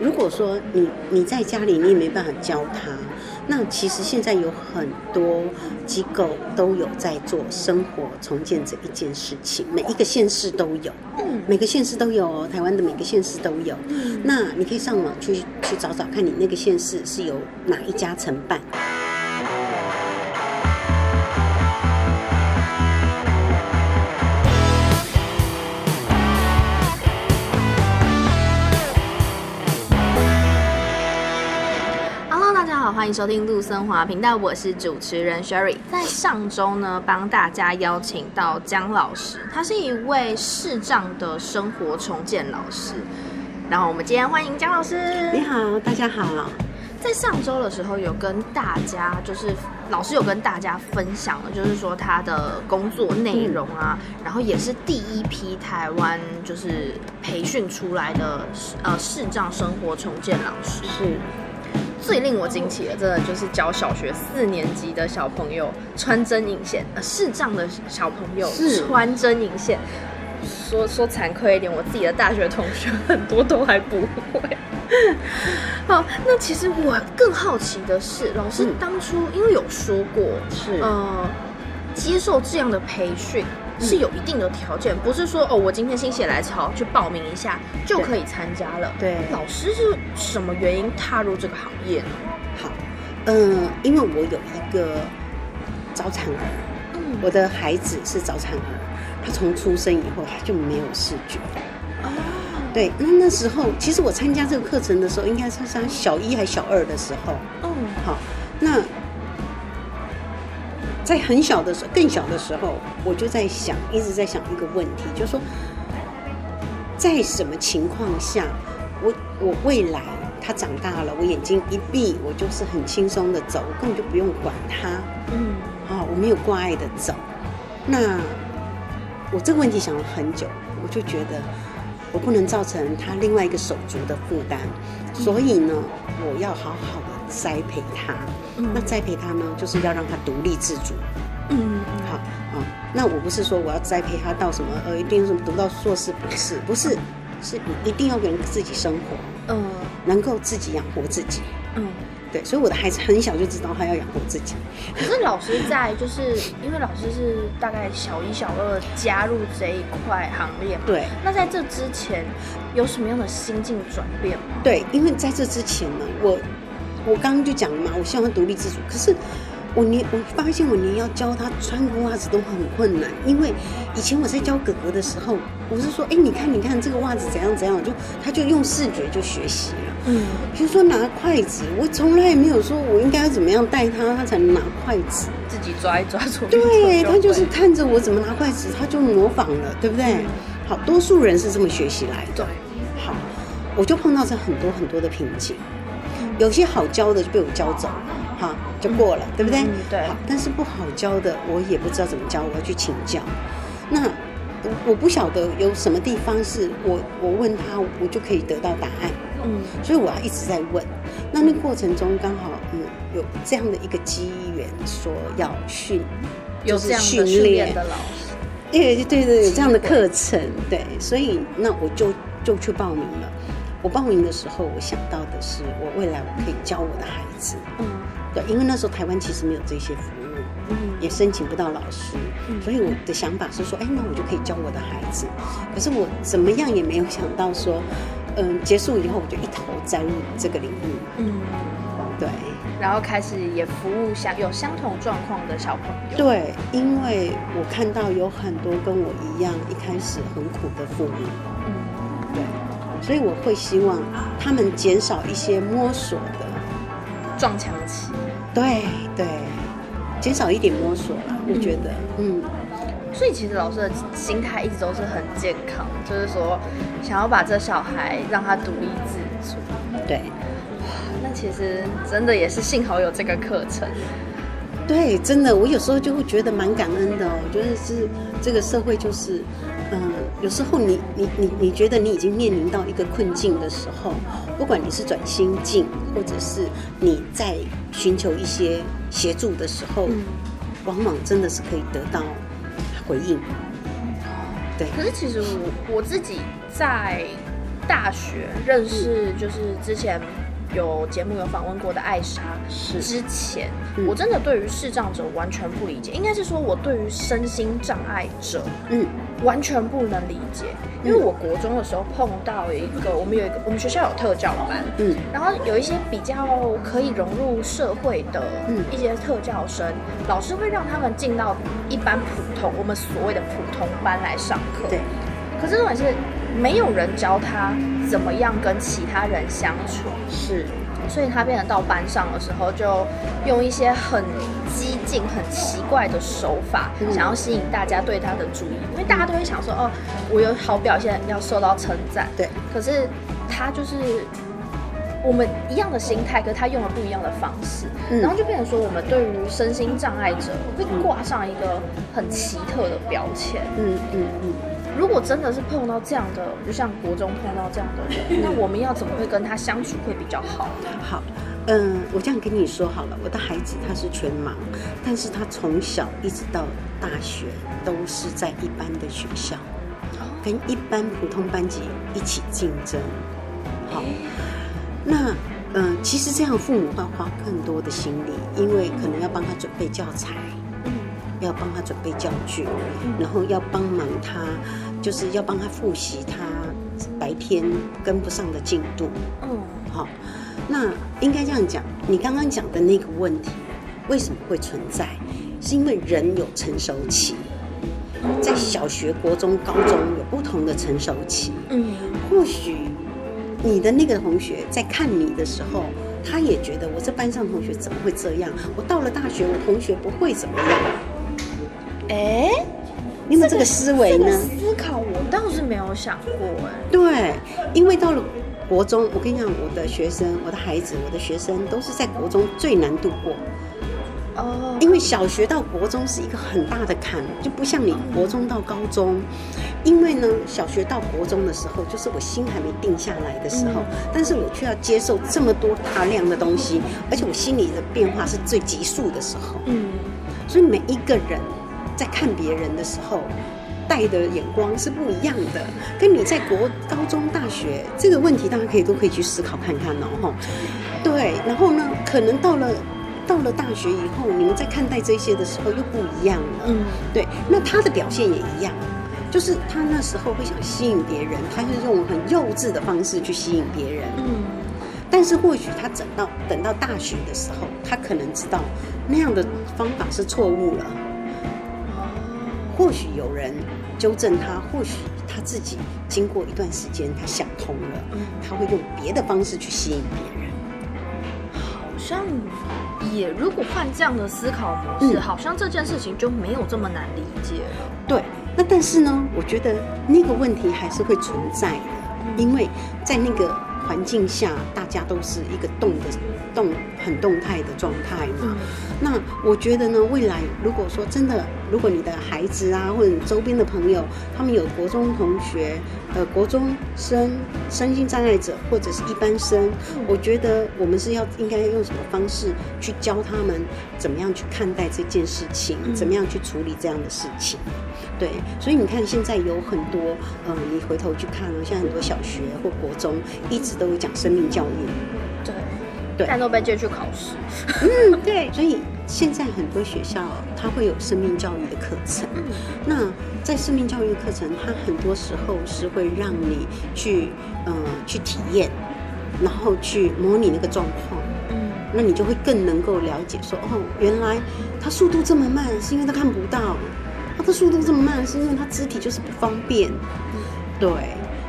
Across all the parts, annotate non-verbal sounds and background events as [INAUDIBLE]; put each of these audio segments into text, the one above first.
如果说你你在家里你也没办法教他，那其实现在有很多机构都有在做生活重建这一件事情，每一个县市都有，嗯，每个县市都有哦，台湾的每个县市都有。嗯，那你可以上网去去找找看你那个县市是由哪一家承办。迎收听陆森华频道，我是主持人 Sherry。在上周呢，帮大家邀请到江老师，他是一位视障的生活重建老师。然后我们今天欢迎江老师。你好，大家好。在上周的时候，有跟大家就是老师有跟大家分享了，就是说他的工作内容啊，嗯、然后也是第一批台湾就是培训出来的呃视障生活重建老师。是。最令我惊奇的，真的就是教小学四年级的小朋友穿针引线，呃，视障的小朋友穿针引线。说说惭愧一点，我自己的大学同学很多都还不会。[LAUGHS] 好，那其实我更好奇的是，老师当初因为有说过，是呃，接受这样的培训。是有一定的条件，不是说哦，我今天心血来潮去报名一下就可以参加了。对，老师是什么原因踏入这个行业呢？好，嗯、呃，因为我有一个早产儿，嗯，我的孩子是早产儿，他从出生以后他就没有视觉。哦，对，那那时候其实我参加这个课程的时候，应该是上小一还小二的时候。嗯，好，那。在很小的时候，更小的时候，我就在想，一直在想一个问题，就是说，在什么情况下，我我未来他长大了，我眼睛一闭，我就是很轻松的走，我根本就不用管他，嗯，啊，我没有挂碍的走。那我这个问题想了很久，我就觉得我不能造成他另外一个手足的负担，所以呢，我要好好的栽培他。嗯那栽培他呢，就是要让他独立自主。嗯，好啊。那我不是说我要栽培他到什么呃，一定什么读到硕士博士，不是，是你一定要给人自己生活，嗯，能够自己养活自己。嗯，对。所以我的孩子很小就知道他要养活自己。可是老师在，就是因为老师是大概小一、小二加入这一块行列嘛。对。那在这之前有什么样的心境转变吗？对，因为在这之前呢，我。我刚刚就讲了嘛，我希望他独立自主。可是我连我发现我连要教他穿个袜子都很困难，因为以前我在教哥哥的时候，我是说，哎，你看，你看这个袜子怎样怎样，就他就用视觉就学习了。嗯，比如说拿筷子，我从来也没有说我应该要怎么样带他，他才能拿筷子，自己抓一抓出。对，他就是看着我怎么拿筷子，他就模仿了，对不对？嗯、好，多数人是这么学习来的。对，好，我就碰到这很多很多的瓶颈。有些好教的就被我教走，哈，就过了，嗯、对不对？嗯、对。好，但是不好教的，我也不知道怎么教，我要去请教。那我我不晓得有什么地方是我我问他，我就可以得到答案。嗯。所以我要一直在问。那那过程中刚好嗯有这样的一个机缘，说要训，就是训练的老师。对对，有这样的课程，对，所以那我就就去报名了。我报名的时候，我想到的是，我未来我可以教我的孩子。嗯，对，因为那时候台湾其实没有这些服务，嗯，也申请不到老师，嗯，所以我的想法是说，哎，那我就可以教我的孩子。可是我怎么样也没有想到说，嗯，结束以后我就一头栽入这个领域。嗯，对，然后开始也服务相有相同状况的小朋友。对，因为我看到有很多跟我一样一开始很苦的父母。所以我会希望他们减少一些摸索的撞墙期，对对，减少一点摸索啦，我觉得，嗯。所以其实老师的心态一直都是很健康，就是说想要把这小孩让他独立自主。对，那其实真的也是幸好有这个课程。对，真的，我有时候就会觉得蛮感恩的哦。我觉得是这个社会就是。嗯，有时候你你你你觉得你已经面临到一个困境的时候，不管你是转心境，或者是你在寻求一些协助的时候，嗯，往往真的是可以得到回应。对。可是其实我我自己在大学认识，就是之前。有节目有访问过的艾莎，是。之前、嗯、我真的对于视障者完全不理解，应该是说我对于身心障碍者，嗯，完全不能理解。因为我国中的时候碰到一个，我们有一个我们学校有特教班，嗯，然后有一些比较可以融入社会的一些特教生，嗯、老师会让他们进到一般普通我们所谓的普通班来上课，对。可是重点是没有人教他怎么样跟其他人相处，是，所以他变成到班上的时候，就用一些很激进、很奇怪的手法，嗯、想要吸引大家对他的注意，因为大家都会想说，哦，我有好表现，要受到称赞，对。可是他就是我们一样的心态，可是他用了不一样的方式，嗯、然后就变成说，我们对于身心障碍者会挂上一个很奇特的标签，嗯嗯嗯。如果真的是碰到这样的，就像国中碰到这样的人，[LAUGHS] 那我们要怎么会跟他相处会比较好？好，嗯，我这样跟你说好了，我的孩子他是全盲，但是他从小一直到大学都是在一般的学校，跟一般普通班级一起竞争。好，那嗯，其实这样父母会花更多的心力，因为可能要帮他准备教材。要帮他准备教具，然后要帮忙他，就是要帮他复习他白天跟不上的进度。嗯，好，那应该这样讲，你刚刚讲的那个问题为什么会存在？是因为人有成熟期，在小学、国中、高中有不同的成熟期。嗯，或许你的那个同学在看你的时候，他也觉得我这班上同学怎么会这样？我到了大学，我同学不会怎么样。哎，你有没有这个思维呢？这个、思考我倒是没有想过哎。对，因为到了国中，我跟你讲，我的学生、我的孩子、我的学生都是在国中最难度过。哦。因为小学到国中是一个很大的坎，就不像你国中到高中。因为呢，小学到国中的时候，就是我心还没定下来的时候，嗯、但是我却要接受这么多大量的东西，而且我心里的变化是最急速的时候。嗯。所以每一个人。在看别人的时候，带的眼光是不一样的，跟你在国高中、大学这个问题，大家可以都可以去思考看看哦。对，然后呢，可能到了到了大学以后，你们在看待这些的时候又不一样了。嗯，对，那他的表现也一样，就是他那时候会想吸引别人，他是用很幼稚的方式去吸引别人。嗯，但是或许他等到等到大学的时候，他可能知道那样的方法是错误了。或许有人纠正他，或许他自己经过一段时间，他想通了，他会用别的方式去吸引别人。好像也，如果换这样的思考模式，嗯，好像这件事情就没有这么难理解了。对，那但是呢，我觉得那个问题还是会存在的，因为在那个环境下，大家都是一个动的。动很动态的状态嘛，那我觉得呢，未来如果说真的，如果你的孩子啊，或者你周边的朋友，他们有国中同学，呃，国中生、身心障碍者或者是一般生，我觉得我们是要应该用什么方式去教他们怎么样去看待这件事情，怎么样去处理这样的事情。对，所以你看现在有很多，呃，你回头去看了，像很多小学或国中一直都有讲生命教育。对。但都被借去考试。嗯，对。所以现在很多学校它会有生命教育的课程。那在生命教育课程，它很多时候是会让你去呃去体验，然后去模拟那个状况。嗯。那你就会更能够了解说，哦，原来他速度这么慢，是因为他看不到。他的速度这么慢，是因为它肢体就是不方便。对。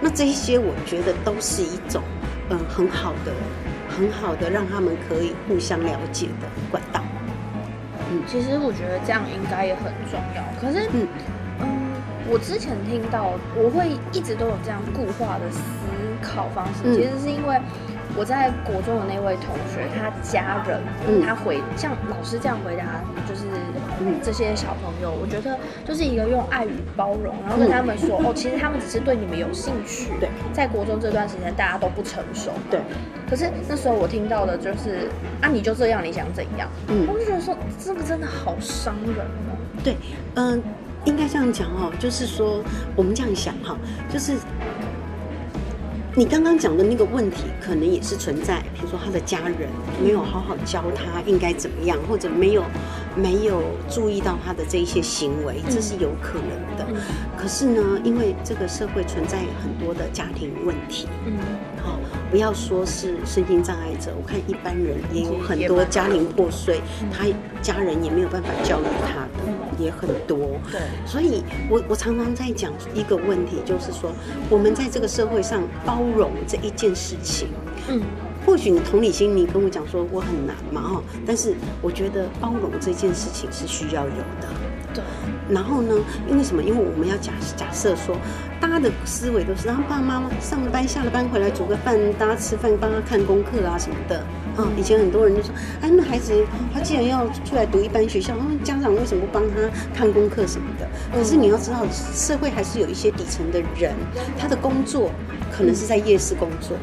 那这一些我觉得都是一种嗯、呃、很好的。很好的，让他们可以互相了解的管道。嗯，其实我觉得这样应该也很重要。可是，嗯嗯，我之前听到，我会一直都有这样固化的思考方式，嗯、其实是因为。我在国中的那位同学，他家人，嗯、他回像老师这样回答，就是这些小朋友，我觉得就是一个用爱与包容，然后跟他们说，嗯、哦，其实他们只是对你们有兴趣。对，在国中这段时间，大家都不成熟。对。可是那时候我听到的就是，啊，你就这样，你想怎样？嗯。我就觉得说，这个真的好伤人哦。对，嗯、呃，应该这样讲哦，就是说，我们这样想哈，就是。你刚刚讲的那个问题，可能也是存在，比如说他的家人没有好好教他应该怎么样，或者没有没有注意到他的这一些行为，这是有可能的。可是呢，因为这个社会存在很多的家庭问题，嗯，好，不要说是身心障碍者，我看一般人也有很多家庭破碎，他家人也没有办法教育他的。也很多，对，所以我我常常在讲一个问题，就是说我们在这个社会上包容这一件事情，嗯，或许你同理心，你跟我讲说我很难嘛，哈，但是我觉得包容这件事情是需要有的，对。然后呢，因为什么？因为我们要假假设说，大家的思维都是，然后爸爸妈妈上了班下了班回来煮个饭，大家吃饭，帮他看功课啊什么的。嗯，以前很多人就说，哎，那孩子他既然要出来读一般学校，那家长为什么不帮他看功课什么的？可是你要知道，社会还是有一些底层的人，他的工作可能是在夜市工作。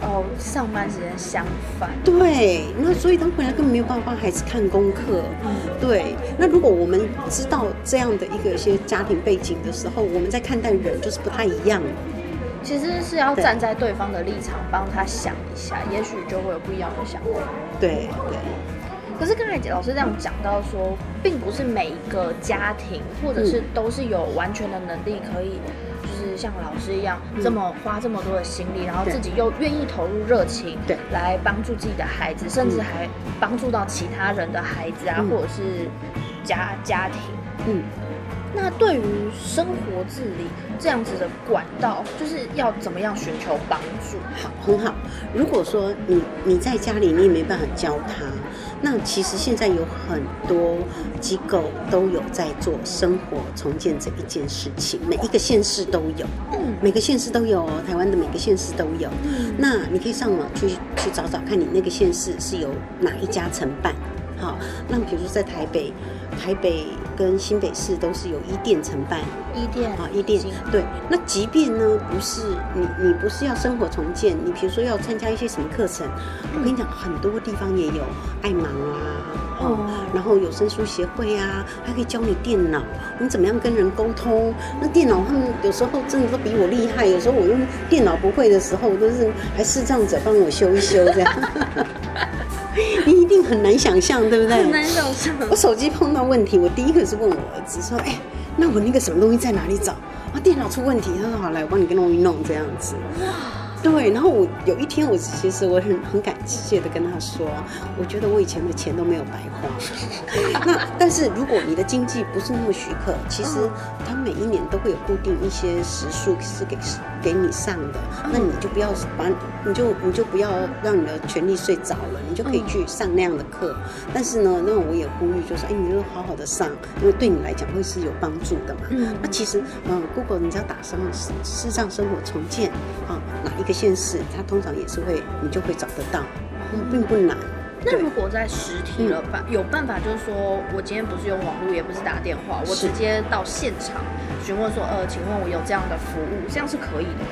哦，上班时间相反。对，那所以他回来根本没有办法帮孩子看功课。嗯，对。那如果我们知道这样的一个一些家庭背景的时候，我们在看待人就是不太一样。其实是要站在对方的立场帮他想一下，也许就会有不一样的想法。对对。可是刚才老师这样讲到说，并不是每一个家庭或者是都是有完全的能力可以。就是像老师一样，这么花这么多的心力，然后自己又愿意投入热情，对，来帮助自己的孩子，甚至还帮助到其他人的孩子啊，或者是家家庭，嗯。那对于生活自理这样子的管道，就是要怎么样寻求帮助？好，很好。如果说你你在家里你也没办法教他，那其实现在有很多机构都有在做生活重建这一件事情，每一个县市都有，嗯，每个县市都有哦，台湾的每个县市都有。嗯，那你可以上网去去找找看你那个县市是由哪一家承办。好，那比如说在台北，台北跟新北市都是由一店承办，一店啊，一店对。那即便呢，不是你，你不是要生活重建，你比如说要参加一些什么课程，我跟你讲，很多地方也有爱盲啊，哦，然后有声书协会啊，还可以教你电脑，你怎么样跟人沟通。那电脑他们有时候真的都比我厉害，有时候我用电脑不会的时候，都是还视障者帮我修一修这样。[LAUGHS] [LAUGHS] 你一定很难想象，对不对？很难想象。我手机碰到问题，我第一个是问我儿子说：“哎，那我那个什么东西在哪里找？”啊，电脑出问题，他说：“好，来，我帮你弄一弄，这样子。”对，然后我有一天，我其实我很很感谢的跟他说，我觉得我以前的钱都没有白花。[LAUGHS] 那但是如果你的经济不是那么许可，其实他每一年都会有固定一些时数是给给你上的，那你就不要把你就你就不要让你的权利睡着了，你就可以去上那样的课。但是呢，那我也呼吁就是，哎，你就好好的上，因为对你来讲会是有帮助的嘛。嗯。那其实，嗯，Google 你只要打上视障生活重建啊，哪一个县市，它通常也是会，你就会找得到，嗯，并不难。那如果在实体了办，有办法就是说我今天不是用网络，也不是打电话，我直接到现场询问说，呃，请问我有这样的服务，这样是可以的。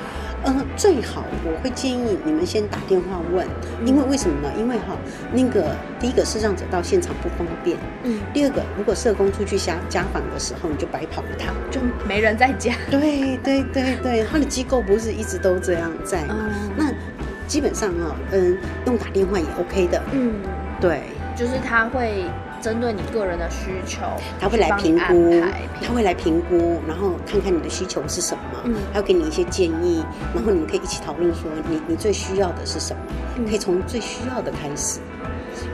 嗯，最好我会建议你们先打电话问，因为为什么呢？因为哈，那个第一个是让者到现场不方便，嗯，第二个如果社工出去家家访的时候，你就白跑一趟，就没人在家。对对对对，[LAUGHS] 他的机构不是一直都这样在吗？嗯，那基本上啊，嗯，用打电话也 OK 的，嗯，对，就是他会。针对你个人的需求，他会来评估，他会来评估，然后看看你的需求是什么，嗯，还要给你一些建议，然后你们可以一起讨论说你你最需要的是什么，嗯，可以从最需要的开始，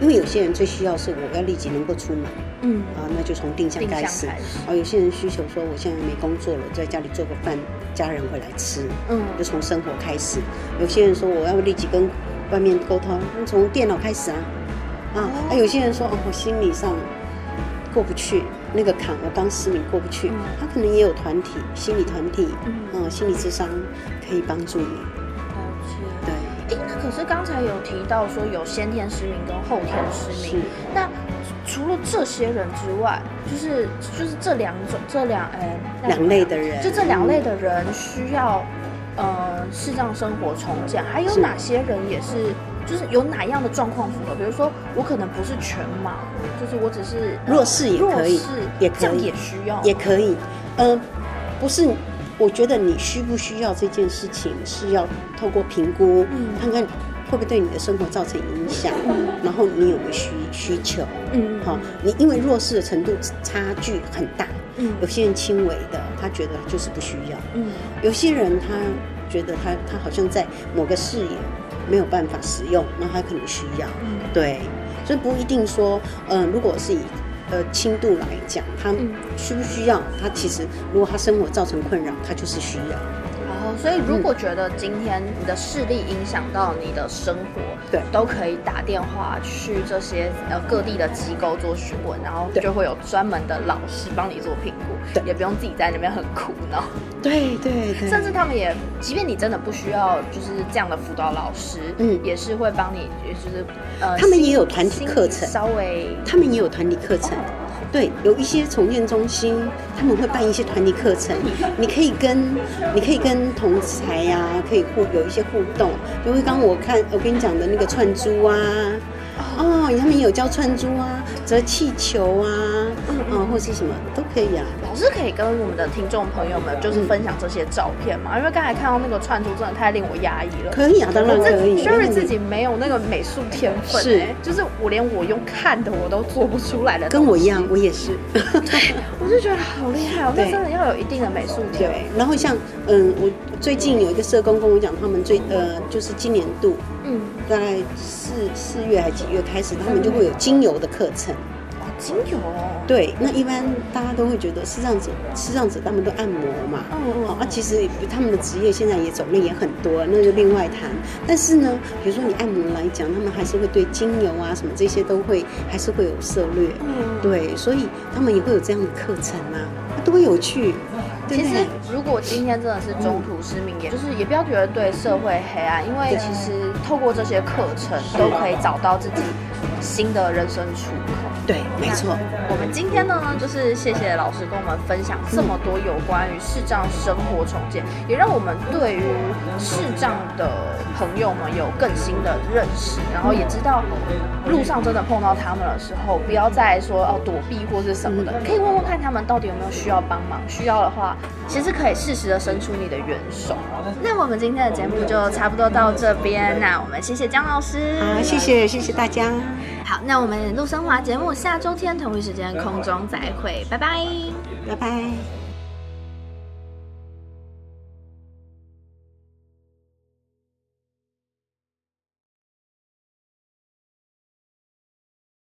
因为有些人最需要是我要立即能够出门，嗯，啊，那就从定向开始，啊，有些人需求说我现在没工作了，在家里做个饭，家人回来吃，嗯，就从生活开始，有些人说我要立即跟外面沟通，那从电脑开始啊。啊，还有些人说哦，我心理上过不去那个坎，我当失明过不去。嗯、他可能也有团体，心理团体，嗯，嗯，心理智商可以帮助你。了解。对。可是刚才有提到说有先天失明跟后天失明，那除了这些人之外，就是就是这两种这两哎两类的人，就这两类的人需要、嗯、呃视障生活重建，还有哪些人也是？就是有哪样的状况符合？比如说，我可能不是全盲，就是我只是弱势也可以，也可以，这样也需要，也可以。呃，不是，我觉得你需不需要这件事情是要透过评估，嗯，看看会不会对你的生活造成影响，嗯，然后你有没有需需求，嗯，好，你因为弱势的程度差距很大，嗯，有些人轻微的，他觉得就是不需要，嗯，有些人他觉得他他好像在某个视野没有办法使用，那他可能需要，嗯，对，所以不一定说，嗯，如果是以呃，轻度来讲，他需不需要？他其实，如果他生活造成困扰，他就是需要。哦，所以如果觉得今天你的视力影响到你的生活，对，都可以打电话去这些呃各地的机构做询问，然后就会有专门的老师帮你做评估，对，也不用自己在那边很苦恼。对对对，甚至他们也，即便你真的不需要就是这样的辅导老师，嗯，也是会帮你，就是呃，他们也有团体课程，稍微，他们也有团体课程。对，有一些重建中心，他们会办一些团体课程，你可以跟你可以跟同才呀、啊，可以互有一些互动，就会刚刚我看我跟你讲的那个串珠啊。哦，他们有教串珠啊，折气球啊，嗯，嗯，或是什么都可以啊。老师可以跟我们的听众朋友们就是分享这些照片嘛？嗯、因为刚才看到那个串珠真的太令我压抑了。可以啊，当然可以。Sherry 自己没有那个美术天分、欸，是，就是我连我用看的我都做不出来的。跟我一样，我也是。[LAUGHS] 对，我就觉得好厉害哦，那真的要有一定的美术天分。对，然后像嗯，我最近有一个社工跟我讲，他们最呃，就是今年度。嗯，大概四四月还几月开始，他们就会有精油的课程。哦，精油哦。对，那一般大家都会觉得视障者，视障者他们都按摩嘛。嗯好、哦、啊，其实他们的职业现在也种类也很多，那就另外谈。但是呢，比如说你按摩来讲，他们还是会对精油啊什么这些都会，还是会有涉略。嗯。对，所以他们也会有这样的课程啊，多有趣。其实，如果今天真的是中途失明，也就是也不要觉得对社会黑暗，因为其实透过这些课程都可以找到自己新的人生出口。对，没错。我们今天呢，就是谢谢老师跟我们分享这么多有关于视障生活重建，也让我们对于视障的朋友们有更新的认识，然后也知道路上真的碰到他们的时候，不要再说哦躲避或是什么的，可以问问看他们到底有没有需要帮忙，需要的话，其实可以适时的伸出你的援手。那我们今天的节目就差不多到这边，那我们谢谢江老师，好，谢谢谢谢大家。好，那我们陆生华节目下周天同一时间空中再会，拜拜，拜拜。